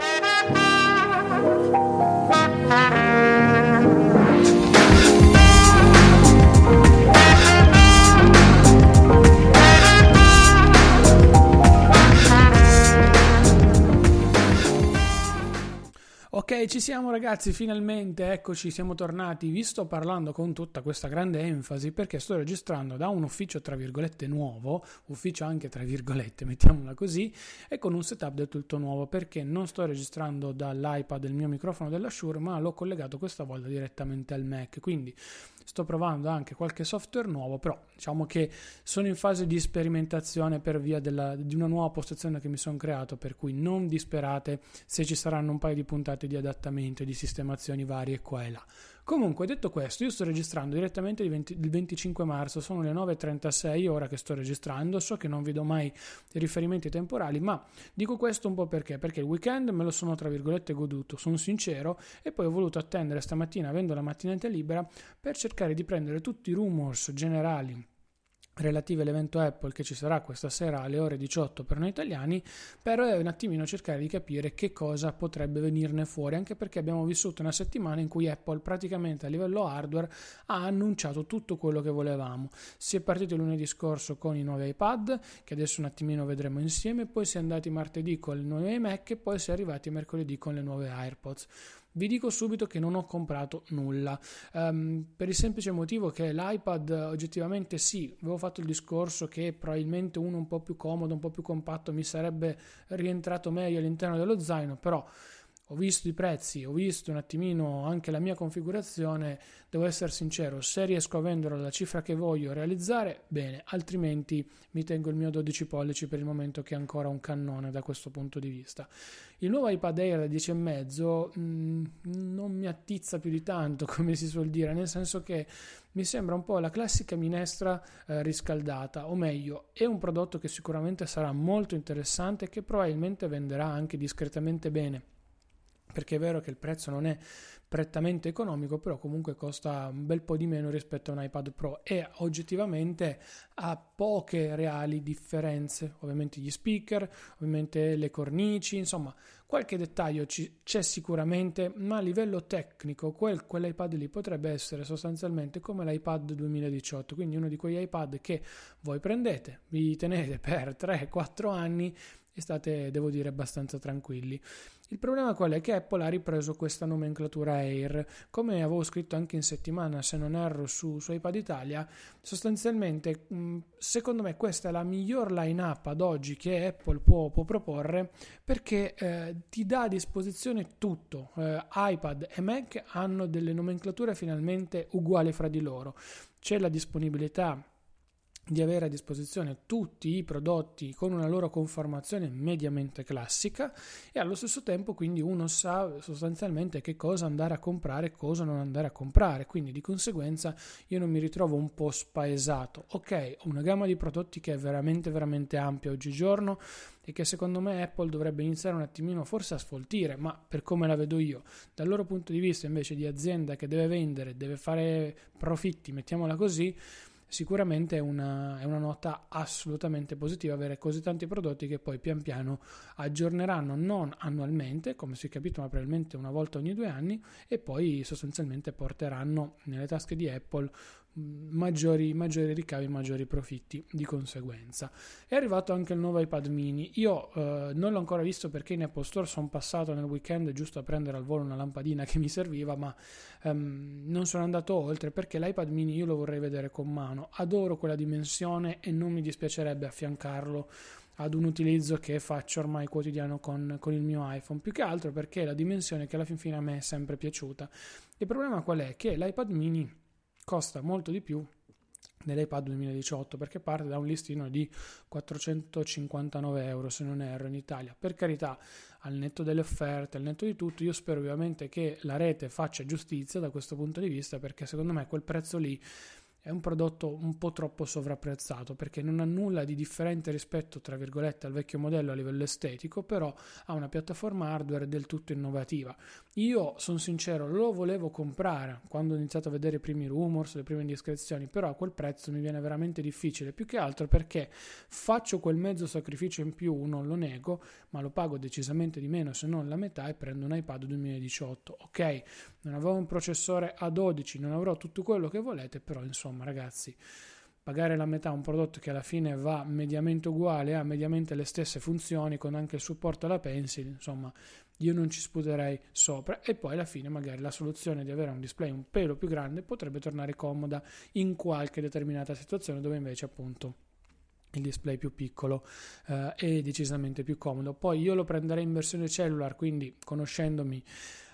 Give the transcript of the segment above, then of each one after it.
Thank you. Ok, ci siamo ragazzi, finalmente, eccoci, siamo tornati. Vi sto parlando con tutta questa grande enfasi perché sto registrando da un ufficio tra virgolette nuovo, ufficio anche tra virgolette, mettiamola così, e con un setup del tutto nuovo perché non sto registrando dall'iPad il mio microfono della Shure, ma l'ho collegato questa volta direttamente al Mac. Quindi sto provando anche qualche software nuovo, però diciamo che sono in fase di sperimentazione per via della, di una nuova postazione che mi sono creato, per cui non disperate se ci saranno un paio di puntate di adattamento e di sistemazioni varie qua e là. Comunque, detto questo, io sto registrando direttamente il, 20, il 25 marzo, sono le 9.36 ora che sto registrando, so che non vi do mai riferimenti temporali, ma dico questo un po' perché? Perché il weekend me lo sono tra virgolette goduto, sono sincero, e poi ho voluto attendere stamattina, avendo la mattinetta libera, per cercare di prendere tutti i rumors generali relative all'evento Apple che ci sarà questa sera alle ore 18 per noi italiani, per un attimino cercare di capire che cosa potrebbe venirne fuori, anche perché abbiamo vissuto una settimana in cui Apple praticamente a livello hardware ha annunciato tutto quello che volevamo. Si è partito lunedì scorso con i nuovi iPad, che adesso un attimino vedremo insieme, poi si è andati martedì con i nuovi iMac e poi si è arrivati mercoledì con le nuove AirPods. Vi dico subito che non ho comprato nulla, um, per il semplice motivo che l'iPad oggettivamente sì, avevo fatto il discorso che probabilmente uno un po' più comodo, un po' più compatto mi sarebbe rientrato meglio all'interno dello zaino, però ho visto i prezzi, ho visto un attimino anche la mia configurazione, devo essere sincero, se riesco a vendere la cifra che voglio realizzare, bene, altrimenti mi tengo il mio 12 pollici per il momento che è ancora un cannone da questo punto di vista. Il nuovo iPad Air da 10,5 mh, non mi attizza più di tanto, come si suol dire, nel senso che mi sembra un po' la classica minestra eh, riscaldata, o meglio, è un prodotto che sicuramente sarà molto interessante e che probabilmente venderà anche discretamente bene perché è vero che il prezzo non è prettamente economico, però comunque costa un bel po' di meno rispetto a un iPad Pro. E oggettivamente ha poche reali differenze, ovviamente gli speaker, ovviamente le cornici, insomma qualche dettaglio ci, c'è sicuramente, ma a livello tecnico quel, quell'iPad lì potrebbe essere sostanzialmente come l'iPad 2018, quindi uno di quegli iPad che voi prendete, vi tenete per 3-4 anni e state, devo dire, abbastanza tranquilli. Il problema qual è? Che Apple ha ripreso questa nomenclatura Air, come avevo scritto anche in settimana, se non erro, su, su iPad Italia, sostanzialmente secondo me questa è la miglior line-up ad oggi che Apple può, può proporre perché eh, ti dà a disposizione tutto. Eh, iPad e Mac hanno delle nomenclature finalmente uguali fra di loro. C'è la disponibilità di avere a disposizione tutti i prodotti con una loro conformazione mediamente classica e allo stesso tempo quindi uno sa sostanzialmente che cosa andare a comprare e cosa non andare a comprare. Quindi di conseguenza io non mi ritrovo un po' spaesato. Ok ho una gamma di prodotti che è veramente veramente ampia oggigiorno e che secondo me Apple dovrebbe iniziare un attimino forse a sfoltire ma per come la vedo io dal loro punto di vista invece di azienda che deve vendere deve fare profitti mettiamola così sicuramente è una, è una, nota assolutamente positiva avere così tanti prodotti che poi pian piano aggiorneranno non annualmente, come si è capito, ma probabilmente una volta ogni due anni e poi sostanzialmente porteranno nelle tasche di Apple maggiori, maggiori ricavi, maggiori profitti di conseguenza. È arrivato anche il nuovo iPad mini. Io eh, non l'ho ancora visto perché in Apple Store sono passato nel weekend giusto a prendere al volo una lampadina che mi serviva, ma ehm, non sono andato oltre perché l'iPad mini io lo vorrei vedere con mano. Adoro quella dimensione e non mi dispiacerebbe affiancarlo ad un utilizzo che faccio ormai quotidiano con, con, il mio iPhone, più che altro perché è la dimensione che alla fin fine a me è sempre piaciuta. Il problema qual è? Che l'iPad mini costa molto di più dell'iPad 2018 perché parte da un listino di 459 euro se non erro in Italia. Per carità al netto delle offerte al netto di tutto io spero ovviamente che la rete faccia giustizia da questo punto di vista perché secondo me quel prezzo lì è un prodotto un po' troppo sovrapprezzato perché non ha nulla di differente rispetto, tra virgolette, al vecchio modello a livello estetico, però ha una piattaforma hardware del tutto innovativa. Io sono sincero, lo volevo comprare quando ho iniziato a vedere i primi rumors, le prime indiscrezioni, però a quel prezzo mi viene veramente difficile, più che altro perché faccio quel mezzo sacrificio in più, non lo nego, ma lo pago decisamente di meno, se non la metà e prendo un iPad 2018. Ok, non avevo un processore A12, non avrò tutto quello che volete, però insomma ragazzi, pagare la metà un prodotto che alla fine va mediamente uguale, ha mediamente le stesse funzioni con anche il supporto alla pencil, insomma io non ci sputerei sopra. E poi alla fine magari la soluzione di avere un display un pelo più grande potrebbe tornare comoda in qualche determinata situazione dove invece appunto il display più piccolo eh, è decisamente più comodo. Poi io lo prenderei in versione cellular quindi conoscendomi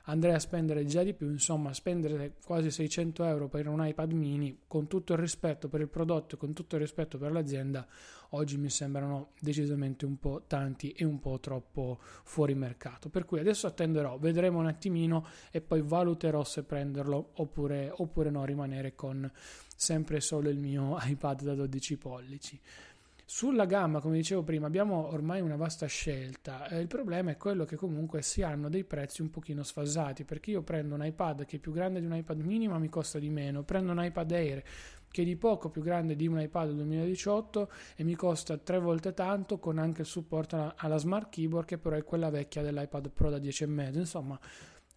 andrei a spendere già di più, insomma spendere quasi 600 euro per un iPad mini con tutto il rispetto per il prodotto e con tutto il rispetto per l'azienda oggi mi sembrano decisamente un po' tanti e un po' troppo fuori mercato. Per cui adesso attenderò, vedremo un attimino e poi valuterò se prenderlo oppure, oppure no rimanere con sempre solo il mio iPad da 12 pollici sulla gamma, come dicevo prima, abbiamo ormai una vasta scelta. Eh, il problema è quello che comunque si hanno dei prezzi un pochino sfasati, perché io prendo un iPad che è più grande di un iPad mini ma mi costa di meno, prendo un iPad Air che è di poco più grande di un iPad 2018 e mi costa tre volte tanto con anche il supporto alla Smart Keyboard che però è quella vecchia dell'iPad Pro da 10,5 insomma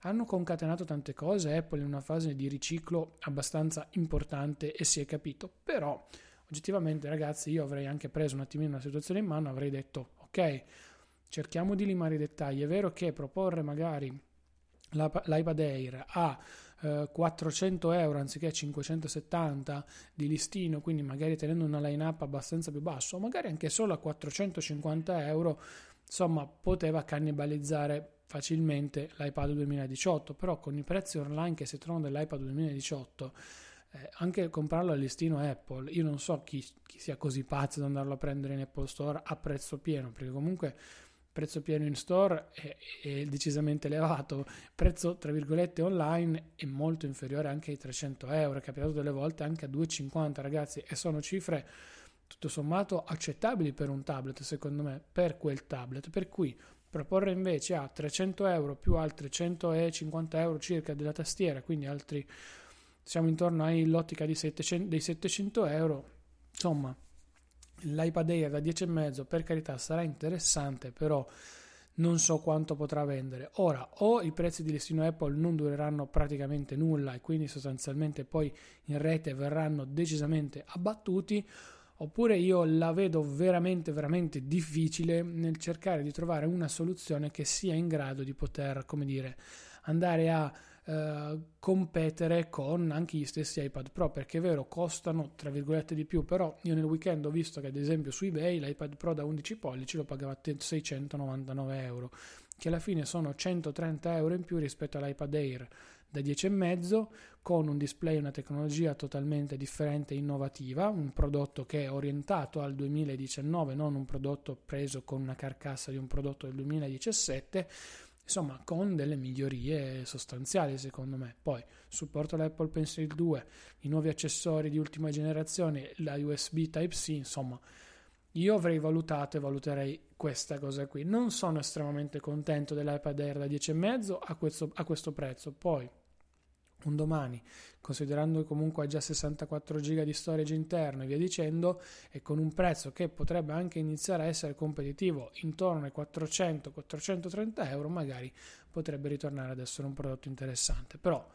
hanno concatenato tante cose. Apple in una fase di riciclo abbastanza importante e si è capito. Però oggettivamente ragazzi io avrei anche preso un attimino la situazione in mano, avrei detto ok, cerchiamo di limare i dettagli, è vero che proporre magari l'iPad Air a eh, 400 euro anziché 570 di listino, quindi magari tenendo una line-up abbastanza più basso, o magari anche solo a 450 euro, insomma poteva cannibalizzare facilmente l'iPad 2018, però con i prezzi online che si trovano dell'iPad 2018 eh, anche comprarlo al listino Apple, io non so chi, chi, sia così pazzo da andarlo a prendere in Apple Store a prezzo pieno, perché comunque prezzo pieno in store è, è decisamente elevato, prezzo tra virgolette online è molto inferiore anche ai 300 euro, è capitato delle volte anche a 2,50 ragazzi e sono cifre tutto sommato accettabili per un tablet secondo me, per quel tablet, per cui proporre invece a 300 euro più altri 150 euro circa della tastiera, quindi altri siamo intorno all'ottica 700, dei 700 euro. Insomma, l'iPad Air da 10,5 per carità sarà interessante, però non so quanto potrà vendere. Ora, o i prezzi di listino Apple non dureranno praticamente nulla e quindi sostanzialmente poi in rete verranno decisamente abbattuti, oppure io la vedo veramente veramente difficile nel cercare di trovare una soluzione che sia in grado di poter, come dire, andare a eh, competere con anche gli stessi iPad Pro perché è vero costano tra virgolette di più però io nel weekend ho visto che ad esempio su ebay l'iPad Pro da 11 pollici lo pagava 699 euro che alla fine sono 130 euro in più rispetto all'iPad Air da 10,5 con un display e una tecnologia totalmente differente e innovativa, un prodotto che è orientato al 2019, non un prodotto preso con una carcassa di un prodotto del 2017 insomma con delle migliorie sostanziali secondo me. Poi supporto l'Apple Pencil 2, i nuovi accessori di ultima generazione, la USB Type-C, insomma io avrei valutato e valuterei questa cosa qui. Non sono estremamente contento dell'iPad Air da 10,5 a questo, a questo prezzo, poi un domani, considerando comunque già 64 GB di storage interno e via dicendo, e con un prezzo che potrebbe anche iniziare a essere competitivo intorno ai 400-430 euro, magari potrebbe ritornare ad essere un prodotto interessante. Però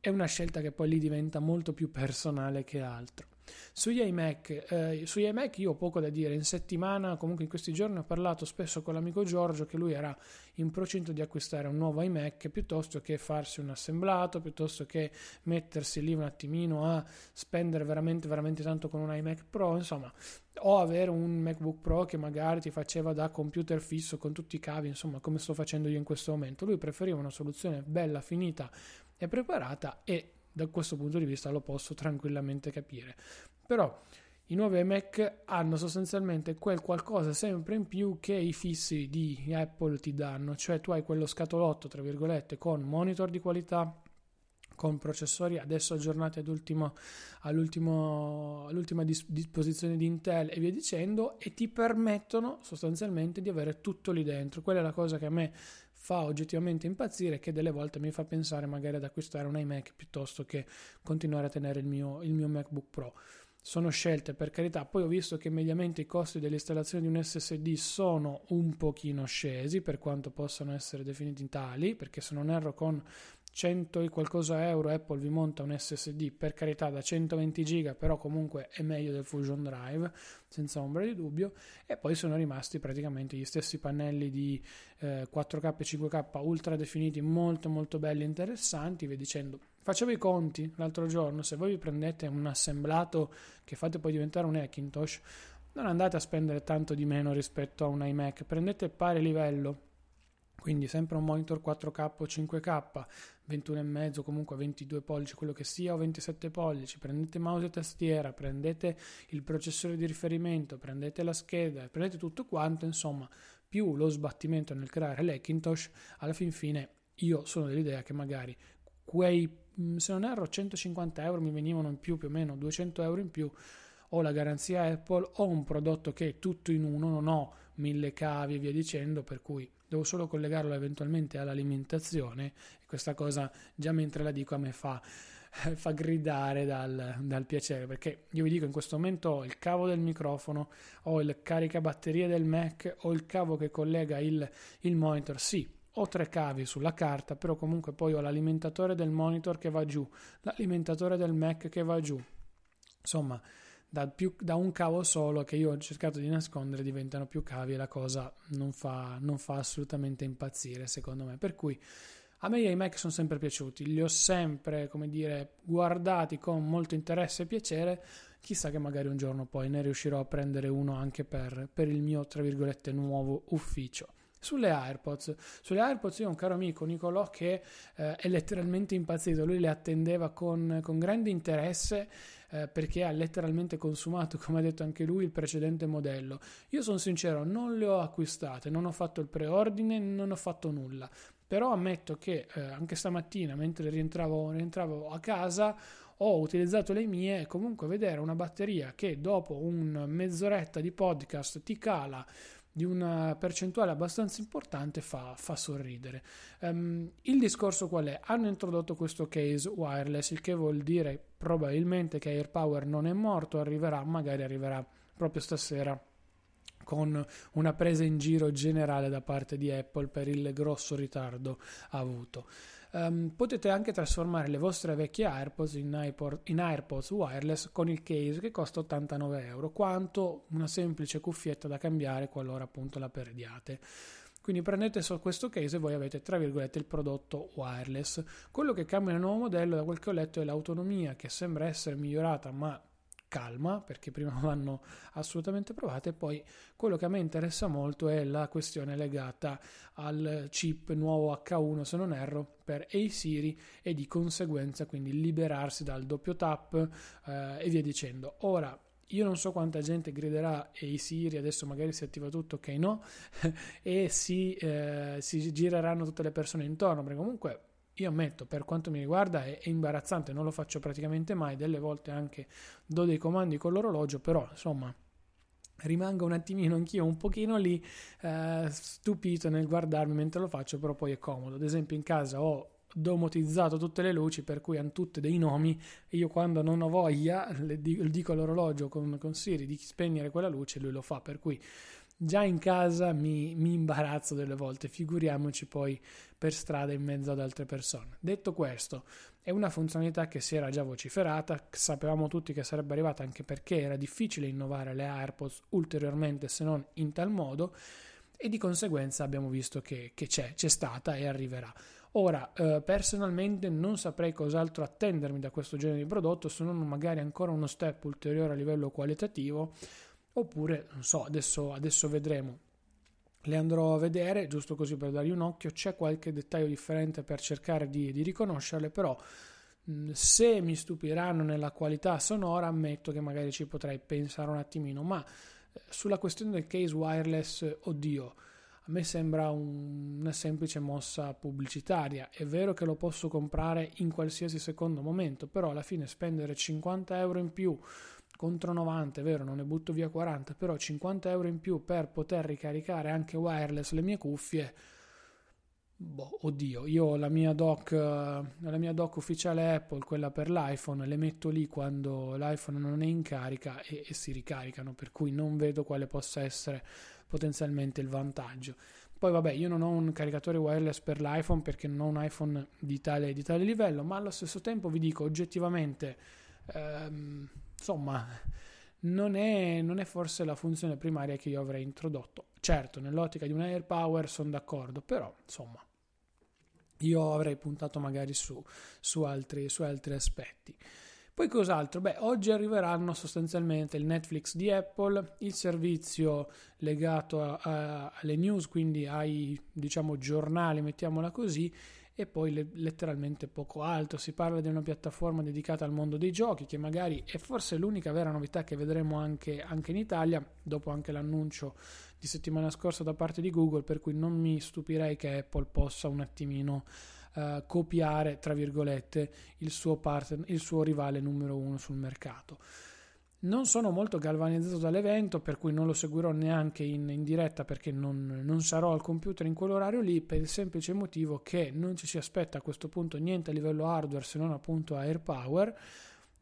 è una scelta che poi lì diventa molto più personale che altro. Sugli iMac, eh, sugli iMac io ho poco da dire, in settimana, comunque in questi giorni ho parlato spesso con l'amico Giorgio che lui era in procinto di acquistare un nuovo iMac piuttosto che farsi un assemblato, piuttosto che mettersi lì un attimino a spendere veramente veramente tanto con un iMac Pro, insomma, o avere un MacBook Pro che magari ti faceva da computer fisso con tutti i cavi, insomma, come sto facendo io in questo momento. Lui preferiva una soluzione bella, finita e preparata e da questo punto di vista lo posso tranquillamente capire. Però i nuovi iMac hanno sostanzialmente quel qualcosa sempre in più che i fissi di Apple ti danno, cioè tu hai quello scatolotto, tra virgolette, con monitor di qualità, con processori adesso aggiornati all'ultima dis- disposizione di Intel e via dicendo e ti permettono sostanzialmente di avere tutto lì dentro. Quella è la cosa che a me fa oggettivamente impazzire che delle volte mi fa pensare magari ad acquistare un iMac piuttosto che continuare a tenere il mio, il mio MacBook Pro. Sono scelte per carità, poi ho visto che mediamente i costi dell'installazione di un SSD sono un pochino scesi per quanto possano essere definiti tali, perché se non erro con 100 e qualcosa euro Apple vi monta un SSD per carità da 120 giga però comunque è meglio del Fusion Drive senza ombra di dubbio e poi sono rimasti praticamente gli stessi pannelli di eh, 4K e 5K ultra definiti molto molto belli e interessanti vi dicendo. Facevo i conti l'altro giorno se voi vi prendete un assemblato che fate poi diventare un Hackintosh non andate a spendere tanto di meno rispetto a un iMac prendete pari livello quindi sempre un monitor 4K o 5K, 21,5 comunque 22 pollici, quello che sia, o 27 pollici, prendete mouse e tastiera, prendete il processore di riferimento, prendete la scheda, prendete tutto quanto, insomma, più lo sbattimento nel creare l'Hackintosh, alla fin fine io sono dell'idea che magari quei, mm, se non erro, 150 euro mi venivano in più, più o meno 200 euro in più, ho la garanzia Apple, ho un prodotto che è tutto in uno, non ho mille cavi e via dicendo, per cui devo solo collegarlo eventualmente all'alimentazione e questa cosa già mentre la dico a me fa, fa gridare dal, dal, piacere perché io vi dico in questo momento ho il cavo del microfono ho il caricabatterie del Mac ho il cavo che collega il, il monitor. Sì ho tre cavi sulla carta però comunque poi ho l'alimentatore del monitor che va giù l'alimentatore del Mac che va giù. Insomma da, più, da, un cavo solo che io ho cercato di nascondere diventano più cavi e la cosa non fa, non fa assolutamente impazzire secondo me. Per cui a me i Mac sono sempre piaciuti, li ho sempre, come dire, guardati con molto interesse e piacere. Chissà che magari un giorno poi ne riuscirò a prendere uno anche per, per il mio, tra virgolette, nuovo ufficio. Sulle AirPods, sulle AirPods io ho un caro amico Nicolò che eh, è letteralmente impazzito, lui le attendeva con, con grande interesse eh, perché ha letteralmente consumato, come ha detto anche lui, il precedente modello. Io sono sincero, non le ho acquistate, non ho fatto il preordine, non ho fatto nulla. Però ammetto che eh, anche stamattina, mentre rientravo, rientravo a casa, ho utilizzato le mie e comunque vedere una batteria che dopo un mezz'oretta di podcast ti cala di una percentuale abbastanza importante fa, fa sorridere. Um, il discorso qual è? Hanno introdotto questo case wireless, il che vuol dire probabilmente che AirPower non è morto, arriverà, magari arriverà proprio stasera con una presa in giro generale da parte di Apple per il grosso ritardo avuto. Um, potete anche trasformare le vostre vecchie AirPods in, iPod, in AirPods wireless con il case che costa 89 euro, quanto una semplice cuffietta da cambiare qualora appunto la perdiate. Quindi prendete solo questo case e voi avete tra virgolette il prodotto wireless. Quello che cambia nel nuovo modello, da quel che ho letto, è l'autonomia che sembra essere migliorata, ma calma perché prima vanno assolutamente provate e poi quello che a me interessa molto è la questione legata al chip nuovo H1 se non erro per A-Siri e di conseguenza quindi liberarsi dal doppio tap eh, e via dicendo. Ora io non so quanta gente griderà e Siri adesso magari si attiva tutto, ok no, e si, eh, si gireranno tutte le persone intorno, perché comunque io ammetto, per quanto mi riguarda è, è, imbarazzante, non lo faccio praticamente mai, delle volte anche do dei comandi con l'orologio, però insomma rimango un attimino anch'io un pochino lì eh, stupito nel guardarmi mentre lo faccio, però poi è comodo. Ad esempio in casa ho domotizzato tutte le luci per cui hanno tutte dei nomi e io quando non ho voglia le dico all'orologio con, con Siri di spegnere quella luce lui lo fa per cui già in casa mi, mi, imbarazzo delle volte, figuriamoci poi per strada in mezzo ad altre persone. Detto questo, è una funzionalità che si era già vociferata, sapevamo tutti che sarebbe arrivata anche perché era difficile innovare le AirPods ulteriormente se non in tal modo e di conseguenza abbiamo visto che, che c'è, c'è stata e arriverà. Ora, eh, personalmente non saprei cos'altro attendermi da questo genere di prodotto se non magari ancora uno step ulteriore a livello qualitativo oppure, non so, adesso, adesso vedremo. Le andrò a vedere, giusto così per dargli un occhio, c'è qualche dettaglio differente per cercare di, di riconoscerle, però mh, se mi stupiranno nella qualità sonora ammetto che magari ci potrei pensare un attimino, ma eh, sulla questione del case wireless, oddio, a me sembra un, una semplice mossa pubblicitaria. È vero che lo posso comprare in qualsiasi secondo momento, però alla fine spendere 50 euro in più contro 90, è vero, non ne butto via 40, però 50 euro in più per poter ricaricare anche wireless le mie cuffie. Boh, oddio, io la mia dock, la mia dock ufficiale Apple, quella per l'iPhone, le metto lì quando l'iPhone non è in carica e, e si ricaricano, per cui non vedo quale possa essere potenzialmente il vantaggio. Poi vabbè, io non ho un caricatore wireless per l'iPhone perché non ho un iPhone di tale, di tale livello, ma allo stesso tempo vi dico oggettivamente, ehm, insomma, non è, non è, forse la funzione primaria che io avrei introdotto. Certo, nell'ottica di un AirPower sono d'accordo, però insomma, io avrei puntato magari su, su, altri, su altri aspetti. Poi cos'altro? Beh, oggi arriveranno sostanzialmente il Netflix di Apple, il servizio legato a, a, alle news, quindi ai diciamo giornali, mettiamola così, e poi le, letteralmente poco altro. Si parla di una piattaforma dedicata al mondo dei giochi, che magari è forse l'unica vera novità che vedremo anche, anche in Italia, dopo anche l'annuncio di settimana scorsa da parte di Google, per cui non mi stupirei che Apple possa un attimino uh, copiare, tra virgolette, il suo, partner, il suo rivale numero uno sul mercato. Non sono molto galvanizzato dall'evento, per cui non lo seguirò neanche in, in diretta perché non, non, sarò al computer in quell'orario lì, per il semplice motivo che non ci si aspetta a questo punto niente a livello hardware se non appunto AirPower.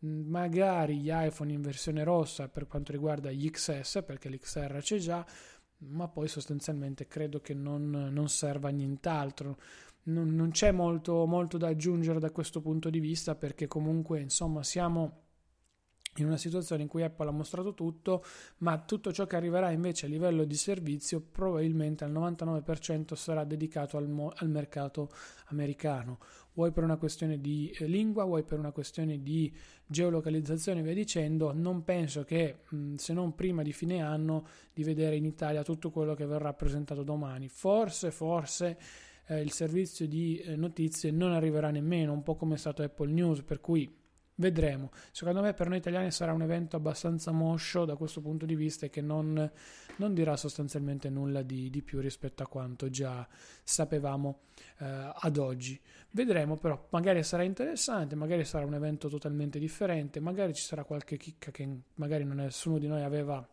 Magari gli iPhone in versione rossa per quanto riguarda gli XS, perché l'XR c'è già, ma poi sostanzialmente credo che non, non serva a nient'altro non, non c'è molto, molto da aggiungere da questo punto di vista perché comunque insomma siamo in una situazione in cui Apple ha mostrato tutto, ma tutto ciò che arriverà invece a livello di servizio probabilmente al 99% sarà dedicato al, mo- al mercato americano. Vuoi per una questione di eh, lingua, vuoi per una questione di geolocalizzazione, via dicendo, non penso che mh, se non prima di fine anno di vedere in Italia tutto quello che verrà presentato domani. Forse, forse eh, il servizio di eh, notizie non arriverà nemmeno, un po' come è stato Apple News, per cui vedremo. Secondo me per noi italiani sarà un evento abbastanza moscio da questo punto di vista e che non, non dirà sostanzialmente nulla di, di, più rispetto a quanto già sapevamo eh, ad oggi. Vedremo però, magari sarà interessante, magari sarà un evento totalmente differente, magari ci sarà qualche chicca che magari nessuno di noi aveva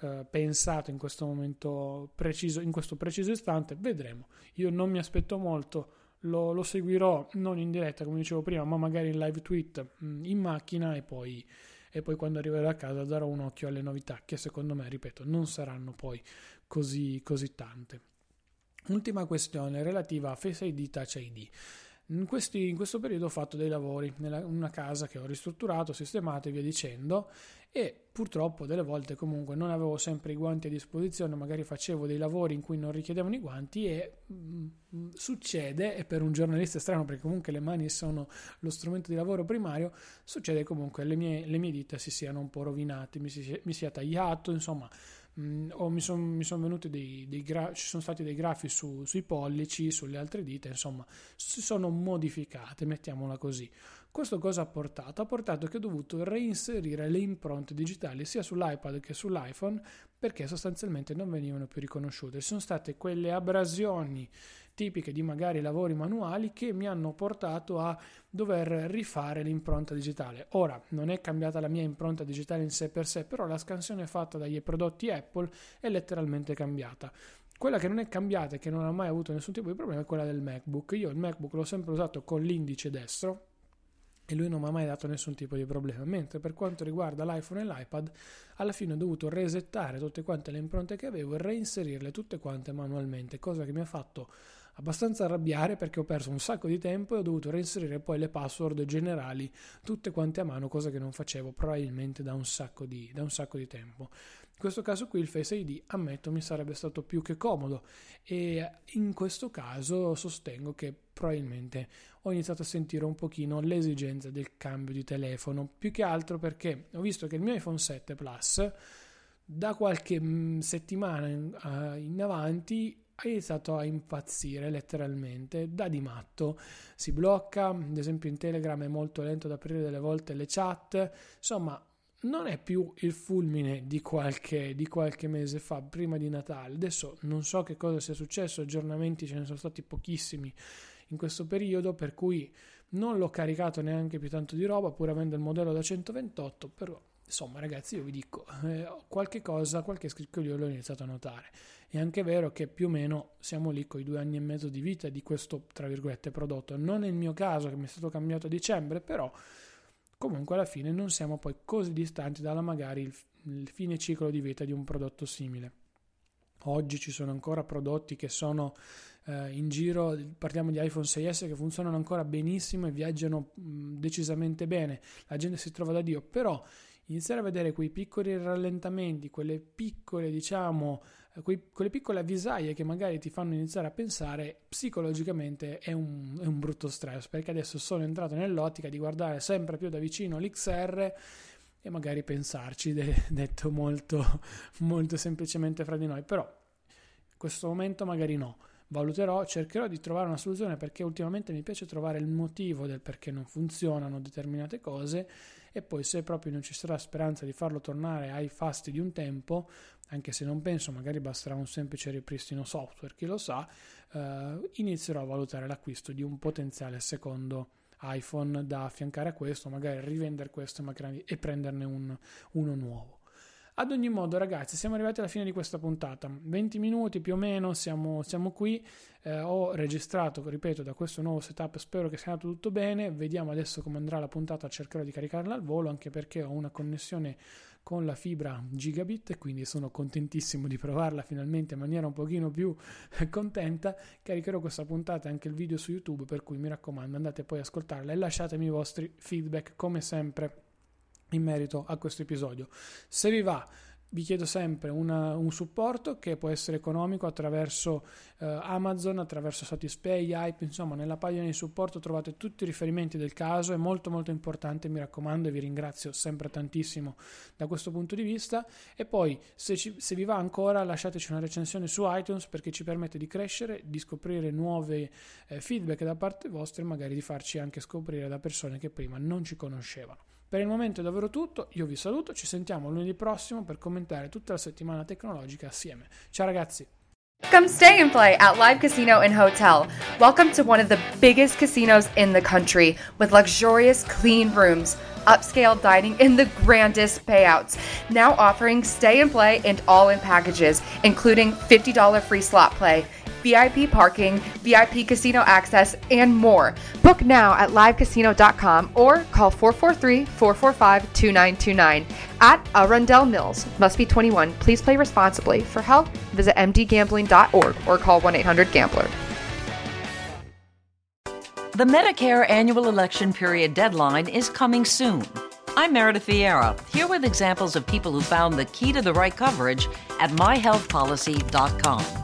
eh, pensato in questo momento preciso, in questo preciso istante, vedremo. Io non mi aspetto molto, lo, lo seguirò non in diretta come dicevo prima, ma magari in live tweet mm, in macchina e poi, e poi quando arriverò a casa darò un occhio alle novità che secondo me, ripeto, non saranno poi così, così tante. Ultima questione relativa a Face ID Touch ID. In, questi, in, questo periodo ho fatto dei lavori in una casa che ho ristrutturato, sistemato e via dicendo e purtroppo delle volte comunque non avevo sempre i guanti a disposizione, magari facevo dei lavori in cui non richiedevano i guanti e mh, mm, succede, e per un giornalista è strano perché comunque le mani sono lo strumento di lavoro primario, succede comunque le mie, le mie dita si siano un po' rovinate, mi, si, mi sia tagliato, insomma Mm, o mi sono son venuti dei, dei gra- ci sono stati dei grafi su, sui pollici, sulle altre dita, insomma, si sono modificate, mettiamola così. Questo cosa ha portato? Ha portato che ho dovuto reinserire le impronte digitali sia sull'iPad che sull'iPhone perché sostanzialmente non venivano più riconosciute. Ci sono state quelle abrasioni tipiche di magari lavori manuali che mi hanno portato a dover rifare l'impronta digitale. Ora, non è cambiata la mia impronta digitale in sé per sé, però la scansione fatta dagli prodotti Apple è letteralmente cambiata. Quella che non è cambiata e che non ha mai avuto nessun tipo di problema è quella del MacBook. Io il MacBook l'ho sempre usato con l'indice destro e lui non mi ha mai dato nessun tipo di problema. Mentre per quanto riguarda l'iPhone e l'iPad, alla fine ho dovuto resettare tutte quante le impronte che avevo e reinserirle tutte quante manualmente, cosa che mi ha fatto abbastanza arrabbiare perché ho perso un sacco di tempo e ho dovuto reinserire poi le password generali tutte quante a mano, cosa che non facevo probabilmente da un sacco di, un sacco di tempo. In questo caso qui il Face ID, ammetto, mi sarebbe stato più che comodo e in questo caso sostengo che probabilmente ho iniziato a sentire un pochino l'esigenza del cambio di telefono, più che altro perché ho visto che il mio iPhone 7 Plus da qualche mm, settimana in, in avanti ha iniziato a impazzire letteralmente da di matto. Si blocca ad esempio in telegram è molto lento ad aprire delle volte le chat. Insomma non è più il fulmine di qualche, di qualche mese fa prima di Natale. Adesso non so che cosa sia successo aggiornamenti ce ne sono stati pochissimi in questo periodo per cui non l'ho caricato neanche più tanto di roba pur avendo il modello da 128 però insomma ragazzi io vi dico eh, qualche cosa qualche scricchiolio l'ho iniziato a notare. È anche vero che più o meno siamo lì con i due anni e mezzo di vita di questo tra virgolette prodotto. Non nel mio caso che mi è stato cambiato a dicembre però comunque alla fine non siamo poi così distanti dalla magari il, il fine ciclo di vita di un prodotto simile. Oggi ci sono ancora prodotti che sono eh, in giro, parliamo di iPhone 6S che funzionano ancora benissimo e viaggiano mh, decisamente bene, la gente si trova da Dio, però iniziare a vedere quei piccoli rallentamenti, quelle piccole, diciamo, eh, quei, quelle piccole avvisaie che magari ti fanno iniziare a pensare, psicologicamente è un, è un brutto stress, perché adesso sono entrato nell'ottica di guardare sempre più da vicino l'XR e magari pensarci, de- detto molto, molto semplicemente fra di noi, però in questo momento magari no. Valuterò, cercherò di trovare una soluzione perché ultimamente mi piace trovare il motivo del perché non funzionano determinate cose e poi se proprio non ci sarà speranza di farlo tornare ai fasti di un tempo, anche se non penso magari basterà un semplice ripristino software, chi lo sa, eh, inizierò a valutare l'acquisto di un potenziale secondo iPhone da affiancare a questo, magari rivendere questo e prenderne un, uno nuovo. Ad ogni modo, ragazzi, siamo arrivati alla fine di questa puntata. 20 minuti più o meno, siamo, siamo qui. Eh, ho registrato, ripeto, da questo nuovo setup. Spero che sia andato tutto bene. Vediamo adesso come andrà la puntata. Cercherò di caricarla al volo, anche perché ho una connessione con la fibra gigabit quindi sono contentissimo di provarla finalmente in maniera un pochino più contenta caricherò questa puntata e anche il video su youtube per cui mi raccomando andate poi a ascoltarla e lasciatemi i vostri feedback come sempre in merito a questo episodio. Se vi va, vi chiedo sempre una, un supporto che può essere economico attraverso eh, Amazon, attraverso Satispay, Hype, insomma nella pagina di supporto trovate tutti i riferimenti del caso, è molto molto importante, mi raccomando e vi ringrazio sempre tantissimo da questo punto di vista e poi se, ci, se vi va ancora lasciateci una recensione su iTunes perché ci permette di crescere, di scoprire nuovi eh, feedback da parte vostra e magari di farci anche scoprire da persone che prima non ci conoscevano. Per il momento è davvero tutto, io vi saluto, ci sentiamo lunedì prossimo per commentare tutta la settimana tecnologica assieme. Ciao ragazzi! Come stay and play at Live Casino and Hotel. Welcome to one of the biggest casinos in the country with luxurious clean rooms, upscale dining, and the grandest payouts. Now offering stay and play and all in packages, including $50 free slot play. VIP parking, VIP casino access, and more. Book now at livecasino.com or call 443 445 2929 at Arundel Mills. Must be 21. Please play responsibly. For help, visit mdgambling.org or call 1 800 Gambler. The Medicare annual election period deadline is coming soon. I'm Meredith Vieira, here with examples of people who found the key to the right coverage at myhealthpolicy.com.